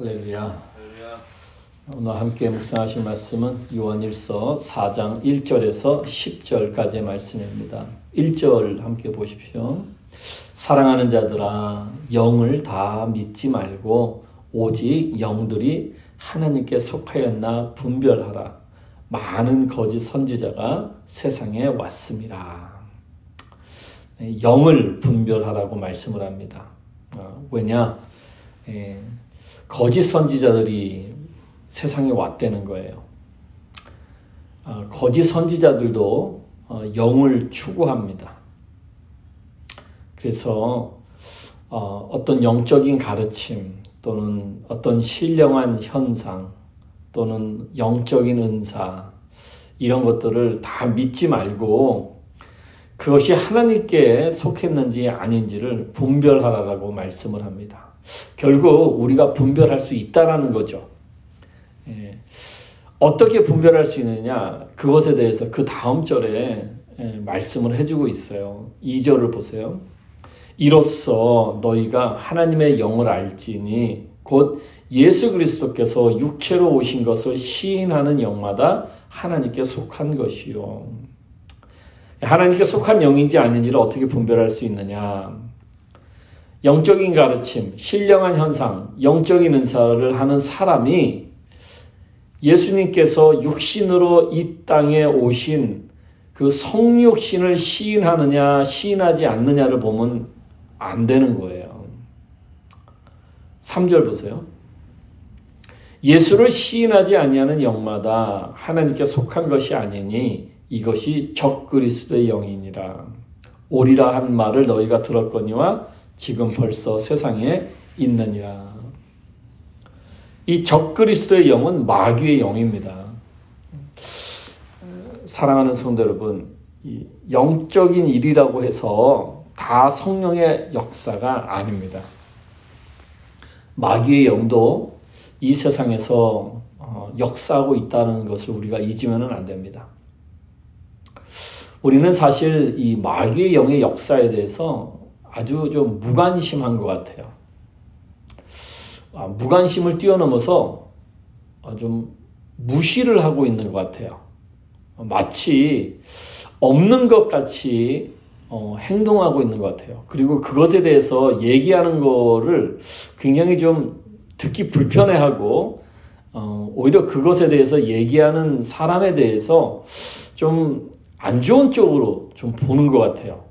할렐루야. 오늘 함께 묵상하실 말씀은 요한일서 4장 1절에서 10절까지의 말씀입니다. 1절 함께 보십시오. 사랑하는 자들아 영을 다 믿지 말고 오직 영들이 하나님께 속하였나 분별하라. 많은 거짓 선지자가 세상에 왔습니다. 네, 영을 분별하라고 말씀을 합니다. 어, 왜냐? 예, 거짓 선지자들이 세상에 왔다는 거예요. 어, 거짓 선지자들도 어, 영을 추구합니다. 그래서 어떤 영적인 가르침 또는 어떤 신령한 현상 또는 영적인 은사 이런 것들을 다 믿지 말고 그것이 하나님께 속했는지 아닌지를 분별하라라고 말씀을 합니다. 결국 우리가 분별할 수 있다라는 거죠. 예. 어떻게 분별할 수 있느냐? 그것에 대해서 그 다음 절에 예, 말씀을 해주고 있어요. 2절을 보세요. 이로써 너희가 하나님의 영을 알지니 곧 예수 그리스도께서 육체로 오신 것을 시인하는 영마다 하나님께 속한 것이요. 하나님께 속한 영인지 아닌지를 어떻게 분별할 수 있느냐? 영적인 가르침, 신령한 현상, 영적인 은사를 하는 사람이 예수님께서 육신으로 이 땅에 오신 그 성육신을 시인하느냐, 시인하지 않느냐를 보면 안 되는 거예요. 3절 보세요. 예수를 시인하지 아니하는 영마다 하나님께 속한 것이 아니니 이것이 적 그리스도의 영이니라. 오리라 한 말을 너희가 들었거니와 지금 벌써 세상에 있느니라. 이 적 그리스도의 영은 마귀의 영입니다. 사랑하는 성도 여러분, 영적인 일이라고 해서 다 성령의 역사가 아닙니다. 마귀의 영도 이 세상에서 어, 역사하고 있다는 것을 우리가 잊으면 안 됩니다. 우리는 사실 이 마귀의 영의 역사에 대해서 아주 좀 무관심한 것 같아요. 아, 무관심을 뛰어넘어서 좀 무시를 하고 있는 것 같아요. 마치 없는 것 같이 어, 행동하고 있는 것 같아요. 그리고 그것에 대해서 얘기하는 거를 굉장히 좀 듣기 불편해하고 어, 오히려 그것에 대해서 얘기하는 사람에 대해서 좀 안 좋은 쪽으로 좀 보는 것 같아요.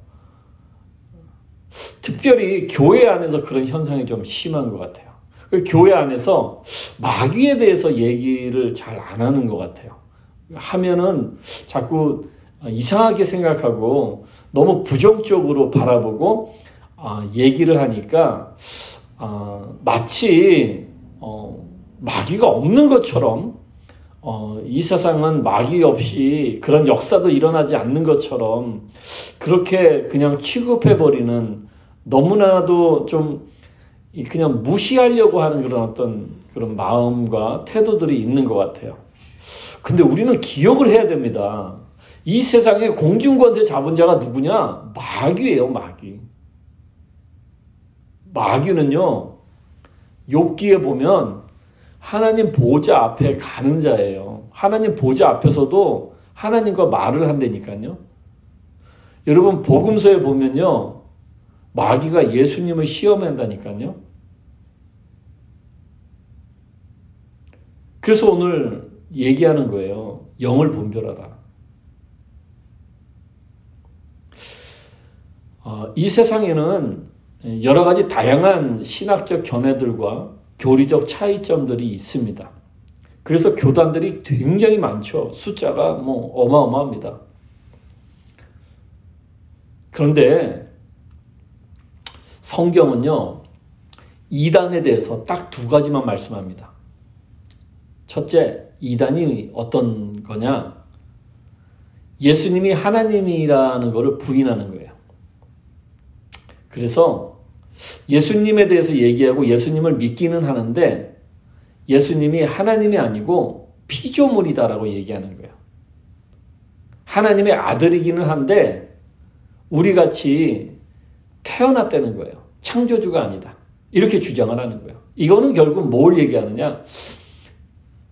특별히 교회 안에서 그런 현상이 좀 심한 것 같아요. 그 교회 안에서 마귀에 대해서 얘기를 잘 안 하는 것 같아요. 하면은 자꾸 이상하게 생각하고 너무 부정적으로 바라보고 아, 얘기를 하니까 아, 마치 어, 마귀가 없는 것처럼 어, 이 세상은 마귀 없이 그런 역사도 일어나지 않는 것처럼 그렇게 그냥 취급해버리는 너무나도 좀 그냥 무시하려고 하는 그런 어떤 그런 마음과 태도들이 있는 것 같아요. 근데 우리는 기억을 해야 됩니다. 이 세상에 공중권세 잡은 자가 누구냐? 마귀예요, 마귀. 마귀는요, 욥기에 보면 하나님 보좌 앞에 가는 자예요. 하나님 보좌 앞에서도 하나님과 말을 한다니까요. 여러분 복음서에 보면요. 마귀가 예수님을 시험한다니까요. 그래서 오늘 얘기하는 거예요. 영을 분별하라. 어, 이 세상에는 여러 가지 다양한 신학적 견해들과 교리적 차이점들이 있습니다. 그래서 교단들이 굉장히 많죠. 숫자가 뭐 어마어마합니다. 그런데 성경은요, 이단에 대해서 딱 두 가지만 말씀합니다. 첫째, 이단이 어떤 거냐? 예수님이 하나님이라는 것을 부인하는 거예요. 그래서 예수님에 대해서 얘기하고 예수님을 믿기는 하는데 예수님이 하나님이 아니고 피조물이다라고 얘기하는 거예요. 하나님의 아들이기는 한데 우리 같이 태어났다는 거예요. 창조주가 아니다. 이렇게 주장을 하는 거예요. 이거는 결국 뭘 얘기하느냐?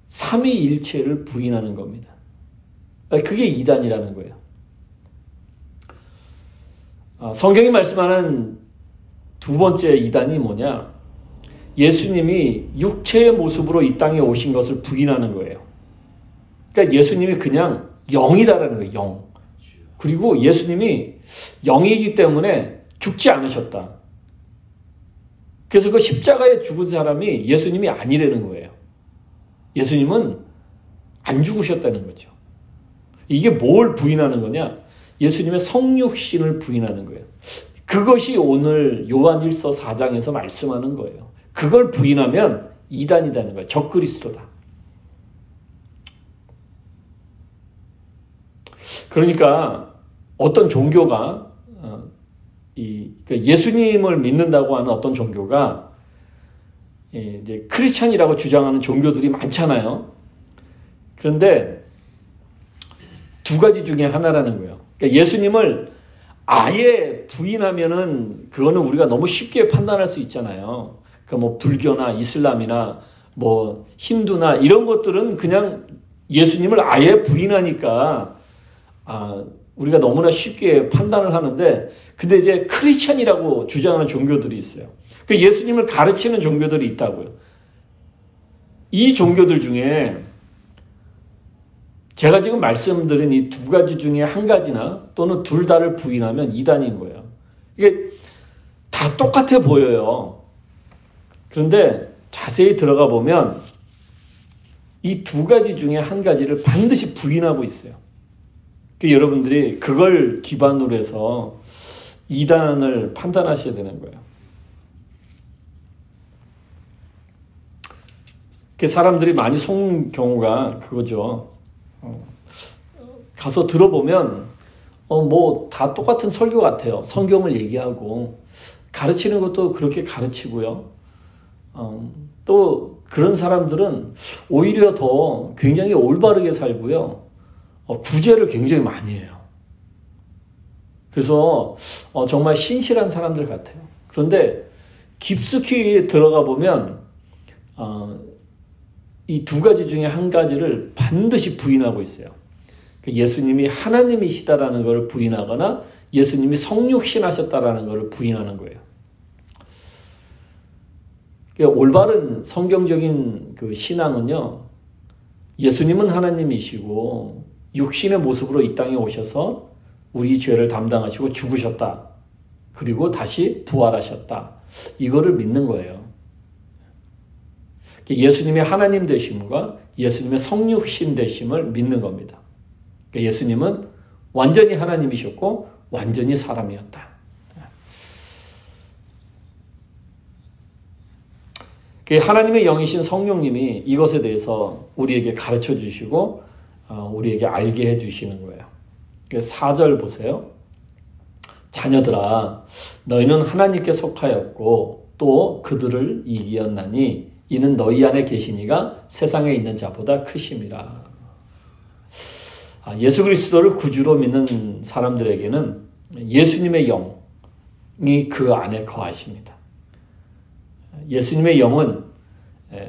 삼위일체를 부인하는 겁니다. 그게 이단이라는 거예요. 아, 성경이 말씀하는 두 번째 이단이 뭐냐? 예수님이 육체의 모습으로 이 땅에 오신 것을 부인하는 거예요. 그러니까 예수님이 그냥 영이다라는 거예요. 영. 그리고 예수님이 영이기 때문에 죽지 않으셨다. 그래서 그 십자가에 죽은 사람이 예수님이 아니라는 거예요. 예수님은 안 죽으셨다는 거죠. 이게 뭘 부인하는 거냐? 예수님의 성육신을 부인하는 거예요. 그것이 오늘 요한일서 4장에서 말씀하는 거예요. 그걸 부인하면 이단이라는 거예요. 적그리스도다. 그러니까 어떤 종교가 어, 이 그러니까 예수님을 믿는다고 하는 어떤 종교가 이제 크리스찬이라고 주장하는 종교들이 많잖아요. 그런데 두 가지 중에 하나라는 거예요. 그러니까 예수님을 아예 부인하면은 그거는 우리가 너무 쉽게 판단할 수 있잖아요. 그뭐 그러니까 불교나 이슬람이나 뭐 힌두나 이런 것들은 그냥 예수님을 아예 부인하니까 아, 우리가 너무나 쉽게 판단을 하는데 근데 이제 크리스천이라고 주장하는 종교들이 있어요. 그 예수님을 가르치는 종교들이 있다고요. 이 종교들 중에 제가 지금 말씀드린 이 두 가지 중에 한 가지나 또는 둘 다를 부인하면 이단인 거예요. 이게 다 똑같아 보여요. 그런데 자세히 들어가 보면 이 두 가지 중에 한 가지를 반드시 부인하고 있어요. 그 여러분들이 그걸 기반으로 해서 이단을 판단하셔야 되는 거예요. 그 사람들이 많이 속는 경우가 그거죠. 어, 가서 들어보면 어, 뭐 다 똑같은 설교 같아요. 성경을 얘기하고 가르치는 것도 그렇게 가르치고요. 어, 또 그런 사람들은 오히려 더 굉장히 올바르게 살고요. 어, 구제를 굉장히 많이 해요. 그래서 어, 정말 신실한 사람들 같아요. 그런데 깊숙이 들어가 보면 어, 이 두 가지 중에 한 가지를 반드시 부인하고 있어요. 그 예수님이 하나님이시다라는 것을 부인하거나 예수님이 성육신하셨다라는 것을 부인하는 거예요. 그러니까 올바른 성경적인 그 신앙은요, 예수님은 하나님이시고 육신의 모습으로 이 땅에 오셔서 우리 죄를 담당하시고 죽으셨다. 그리고 다시 부활하셨다. 이거를 믿는 거예요. 예수님의 하나님 되심과 예수님의 성육신 되심을 믿는 겁니다. 예수님은 완전히 하나님이셨고 완전히 사람이었다. 하나님의 영이신 성령님이 이것에 대해서 우리에게 가르쳐 주시고 어, 우리에게 알게 해 주시는 거예요. 4절 보세요. 자녀들아 너희는 하나님께 속하였고 또 그들을 이기었나니 이는 너희 안에 계시니가 세상에 있는 자보다 크심이라. 아, 예수 그리스도를 구주로 믿는 사람들에게는 예수님의 영이 그 안에 거하십니다. 예수님의 영은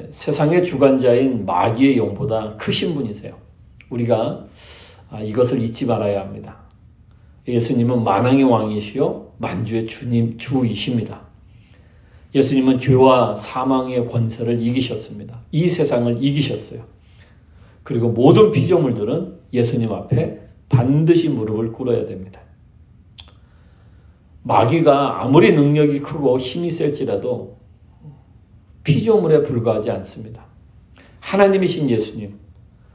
세상의 주관자인 마귀의 영보다 크신 분이세요. 우리가 아, 이것을 잊지 말아야 합니다. 예수님은 만왕의 왕이시요 만주의 주님 주이십니다. 예수님은 죄와 사망의 권세를 이기셨습니다. 이 세상을 이기셨어요. 그리고 모든 피조물들은 예수님 앞에 반드시 무릎을 꿇어야 됩니다. 마귀가 아무리 능력이 크고 힘이 셀지라도 피조물에 불과하지 않습니다. 하나님이신 예수님,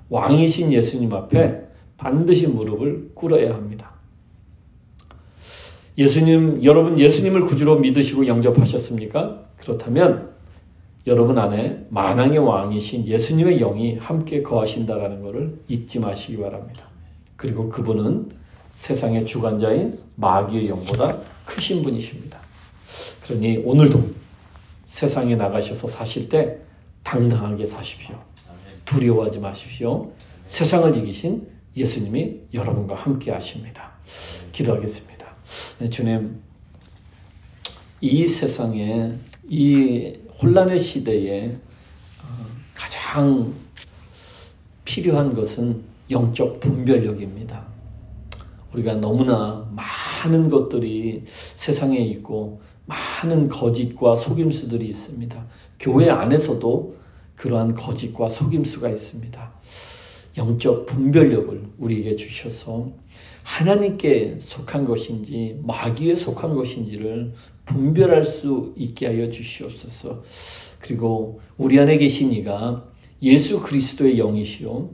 왕이신 예수님 앞에 반드시 무릎을 꿇어야 합니다. 예수님, 여러분 예수님을 구주로 믿으시고 영접하셨습니까? 그렇다면 여러분 안에 만왕의 왕이신 예수님의 영이 함께 거하신다라는 것을 잊지 마시기 바랍니다. 그리고 그분은 세상의 주관자인 마귀의 영보다 크신 분이십니다. 그러니 오늘도 세상에 나가셔서 사실 때 당당하게 사십시오. 두려워하지 마십시오. 세상을 이기신 예수님이 여러분과 함께 하십니다. 기도하겠습니다. 네, 주님, 이 세상에 이 혼란의 시대에 어, 가장 필요한 것은 영적 분별력입니다. 우리가 너무나 많은 것들이 세상에 있고 많은 거짓과 속임수들이 있습니다. 교회 안에서도 그러한 거짓과 속임수가 있습니다. 영적 분별력을 우리에게 주셔서 하나님께 속한 것인지 마귀에 속한 것인지를 분별할 수 있게 하여 주시옵소서. 그리고 우리 안에 계신 이가 예수 그리스도의 영이시요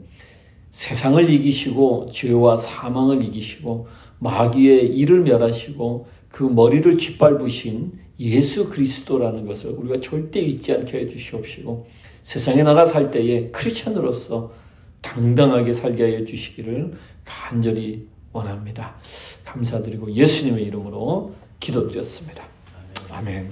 세상을 이기시고 죄와 사망을 이기시고 마귀의 일을 멸하시고 그 머리를 짓밟으신 예수 그리스도라는 것을 우리가 절대 잊지 않게 해 주시옵시고 세상에 나가 살 때에 크리스천으로서 당당하게 살게 하여 주시기를 간절히 원합니다. 감사드리고 예수님의 이름으로 기도드렸습니다. 아멘.